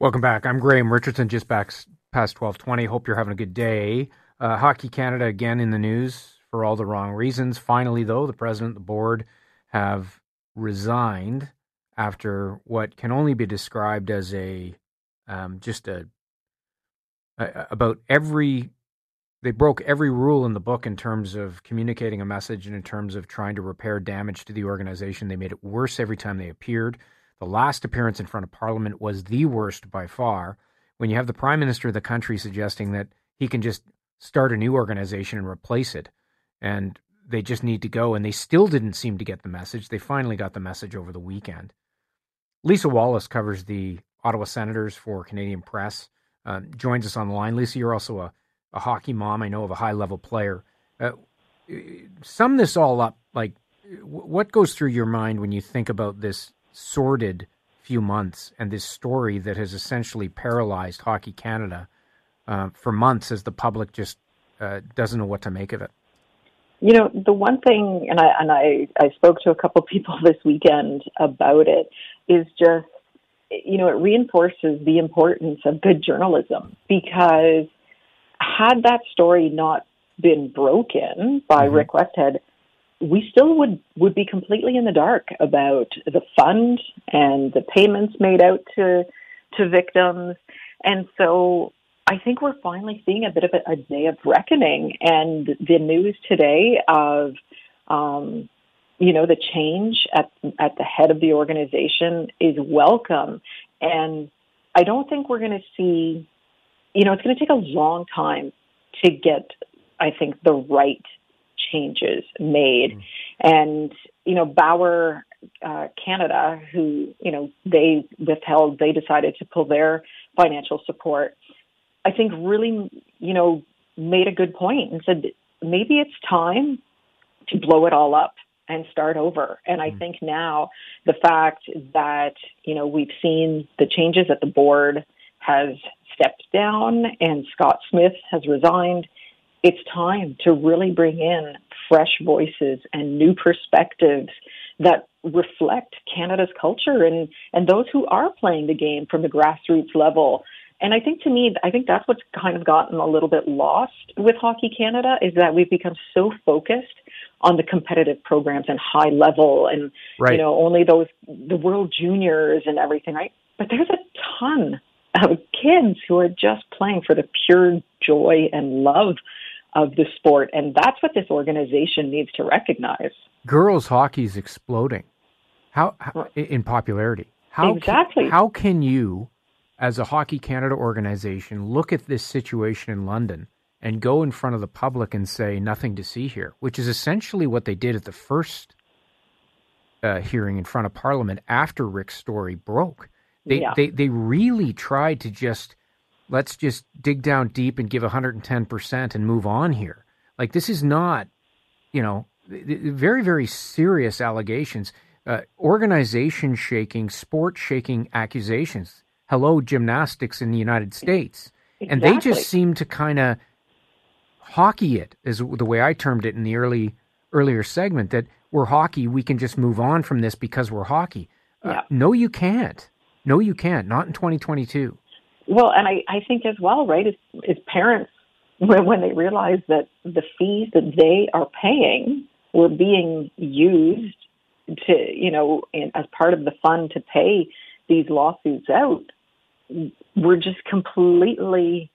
Welcome back. I'm Graham Richardson, just back past 1220. Hope you're having a good day. Uh, Hockey Canada again in the news for all the wrong reasons. Finally, though, the president, the board have resigned after what can only be described as a um, just a, a about every they broke every rule in the book in terms of communicating a message and in terms of trying to repair damage to the organization. They made it worse every time they appeared. The last appearance in front of Parliament was the worst by far. When you have the Prime Minister of the country suggesting that he can just start a new organization and replace it, and they just need to go, and they still didn't seem to get the message. They finally got the message over the weekend. Lisa Wallace covers the Ottawa Senators for Canadian Press. Uh, joins us on the line. Lisa, you're also a, a hockey mom. I know of a high level player. Uh, sum this all up. Like, what goes through your mind when you think about this sordid few months and this story that has essentially paralyzed Hockey Canada uh, for months as the public just uh, doesn't know what to make of it? You know, the one thing, and I and I, I spoke to a couple people this weekend about it, is just, you know, it reinforces the importance of good journalism because had that story not been broken by mm-hmm. Rick Westhead, we still would would be completely in the dark about the fund and the payments made out to to victims. And so I think we're finally seeing a bit of a, a day of reckoning. And the news today of um, you know the change at at the head of the organization is welcome. And I don't think we're going to see you know it's going to take a long time to get I think the right changes made. Mm. And, you know, Bauer uh, Canada, who, you know, they withheld, they decided to pull their financial support, I think really, you know, made a good point and said maybe it's time to blow it all up and start over. And I mm. think now the fact that, you know, we've seen the changes at the board has stepped down and Scott Smith has resigned it's time to really bring in fresh voices and new perspectives that reflect Canada's culture and, and those who are playing the game from the grassroots level. And I think to me, I think that's what's kind of gotten a little bit lost with Hockey Canada is that we've become so focused on the competitive programs and high level and, right. you know, only those, the world juniors and everything, right? But there's a ton of kids who are just playing for the pure joy and love of the sport. And that's what this organization needs to recognize. Girls hockey is exploding. How, how in popularity? How exactly? Can, how can you, as a Hockey Canada organization, look at this situation in London and go in front of the public and say nothing to see here, which is essentially what they did at the first uh, hearing in front of Parliament after Rick's story broke. They, yeah. they they really tried to just let's just dig down deep and give 110% and move on here. Like, this is not, you know, very, very serious allegations, uh, organization shaking, sport shaking accusations. Hello, gymnastics in the United States. Exactly. And they just seem to kind of hockey it, is the way I termed it in the early earlier segment, that we're hockey, we can just move on from this because we're hockey. Uh, no, you can't. No, you can't. Not in 2022. Well, and I, I think as well, right, as, as parents, when, when they realize that the fees that they are paying were being used to, you know, in, as part of the fund to pay these lawsuits out, we're just completely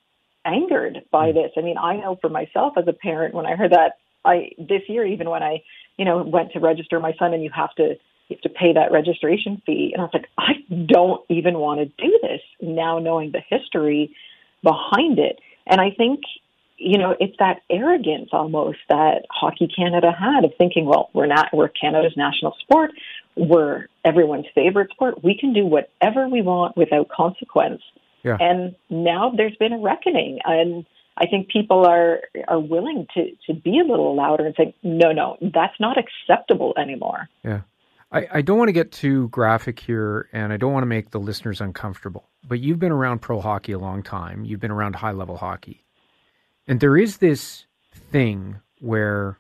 angered by mm. this. I mean, I know for myself as a parent, when I heard that, I this year, even when I, you know, went to register my son, and you have to you have to pay that registration fee. And I was like, I don't even want to do this now knowing the history behind it. And I think, you know, it's that arrogance almost that Hockey Canada had of thinking, well, we're not, we're Canada's national sport. We're everyone's favorite sport. We can do whatever we want without consequence. Yeah. And now there's been a reckoning and I think people are are willing to to be a little louder and say, no, no, that's not acceptable anymore. Yeah. I, I don't want to get too graphic here, and I don't want to make the listeners uncomfortable. But you've been around pro hockey a long time. You've been around high level hockey, and there is this thing where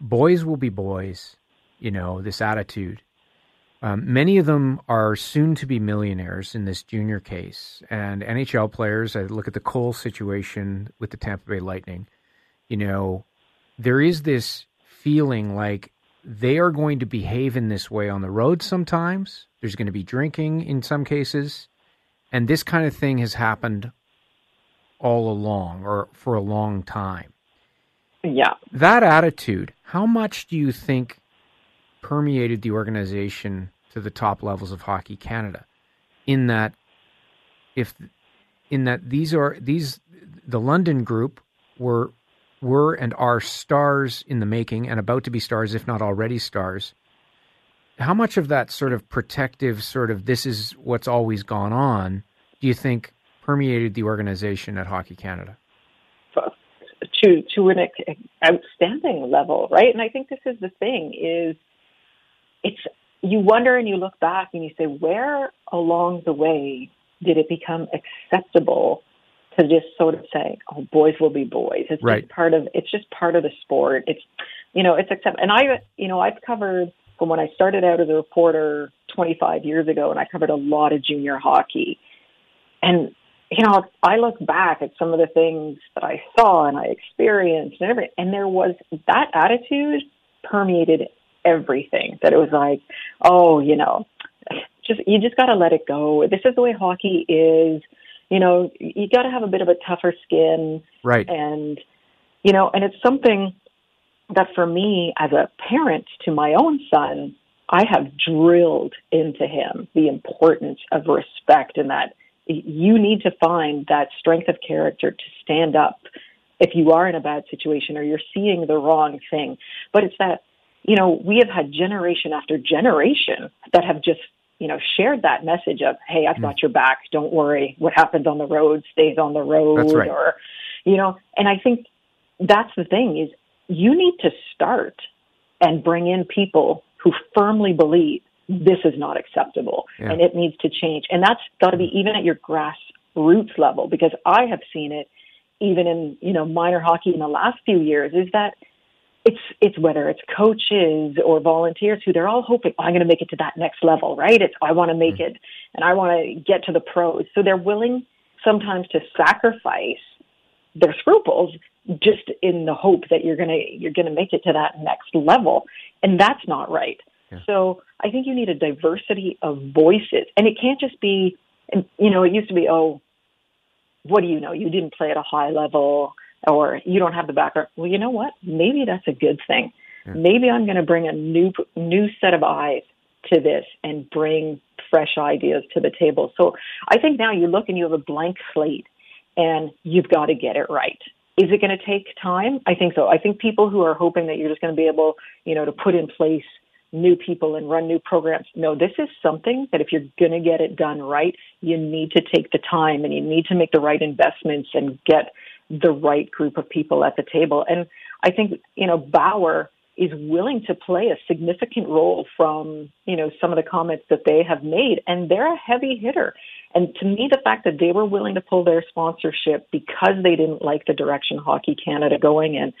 boys will be boys. You know this attitude, Um, many of them are soon to be millionaires in this junior case. And NHL players, I look at the Cole situation with the Tampa Bay Lightning, you know, there is this feeling like they are going to behave in this way on the road sometimes. There's going to be drinking in some cases. And this kind of thing has happened all along or for a long time. Yeah. That attitude, how much do you think permeated the organization to the top levels of Hockey Canada? In that if in that these are these the London group were were and are stars in the making and about to be stars, if not already stars. How much of that sort of protective, sort of this is what's always gone on, do you think permeated the organization at Hockey Canada? To to an outstanding level, right? And I think this is the thing: is it's you wonder and you look back and you say, where along the way did it become acceptable to just sort of say, "Oh, boys will be boys." It's right. just part of it's just part of the sport. It's you know it's accept. And I you know I've covered from when I started out as a reporter 25 years ago, and I covered a lot of junior hockey. And you know I look back at some of the things that I saw and I experienced and everything, and there was that attitude permeated everything. That it was like, oh, you know, just you just got to let it go. This is the way hockey is you know, you got to have a bit of a tougher skin. Right. And, you know, and it's something that for me as a parent to my own son, I have drilled into him the importance of respect and that you need to find that strength of character to stand up if you are in a bad situation or you're seeing the wrong thing. But it's that, you know, we have had generation after generation that have just you know, shared that message of, hey, I've got mm. your back. Don't worry. What happens on the road stays on the road. Right. Or, you know, and I think that's the thing is you need to start and bring in people who firmly believe this is not acceptable yeah. and it needs to change. And that's got to be mm. even at your grassroots level because I have seen it even in, you know, minor hockey in the last few years is that it's it's whether it's coaches or volunteers who they're all hoping oh, I'm going to make it to that next level, right? It's I want to make mm-hmm. it and I want to get to the pros. So they're willing sometimes to sacrifice their scruples just in the hope that you're going to you're going to make it to that next level, and that's not right. Yeah. So I think you need a diversity of voices, and it can't just be. You know, it used to be, oh, what do you know? You didn't play at a high level or you don't have the background. Well, you know what? Maybe that's a good thing. Yeah. Maybe I'm going to bring a new new set of eyes to this and bring fresh ideas to the table. So I think now you look and you have a blank slate and you've got to get it right. Is it going to take time? I think so. I think people who are hoping that you're just going to be able, you know, to put in place new people and run new programs. No, this is something that if you're going to get it done right, you need to take the time and you need to make the right investments and get the right group of people at the table. And I think, you know, Bauer is willing to play a significant role from, you know, some of the comments that they have made. And they're a heavy hitter. And to me, the fact that they were willing to pull their sponsorship because they didn't like the direction Hockey Canada going in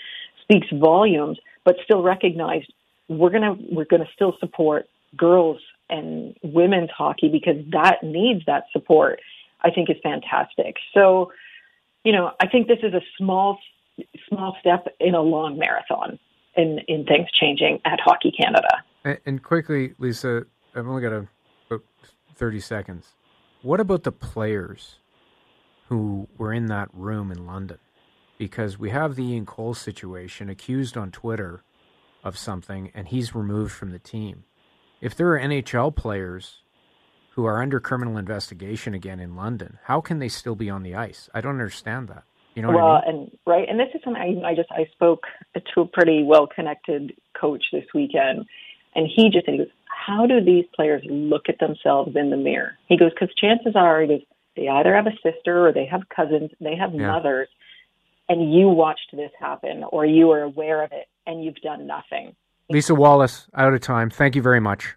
speaks volumes, but still recognized we're gonna we're gonna still support girls and women's hockey because that needs that support. I think is fantastic. So you know, I think this is a small, small step in a long marathon in, in things changing at Hockey Canada. And, and quickly, Lisa, I've only got a, about 30 seconds. What about the players who were in that room in London? Because we have the Ian Cole situation accused on Twitter of something, and he's removed from the team. If there are NHL players who are under criminal investigation again in London. How can they still be on the ice? I don't understand that. You know well, I mean? and right, and this is something I, I just I spoke to a pretty well connected coach this weekend, and he just said he goes, "How do these players look at themselves in the mirror?" He goes, "Because chances are, he goes, they either have a sister or they have cousins, they have yeah. mothers, and you watched this happen or you are aware of it, and you've done nothing." Lisa Wallace, out of time. Thank you very much.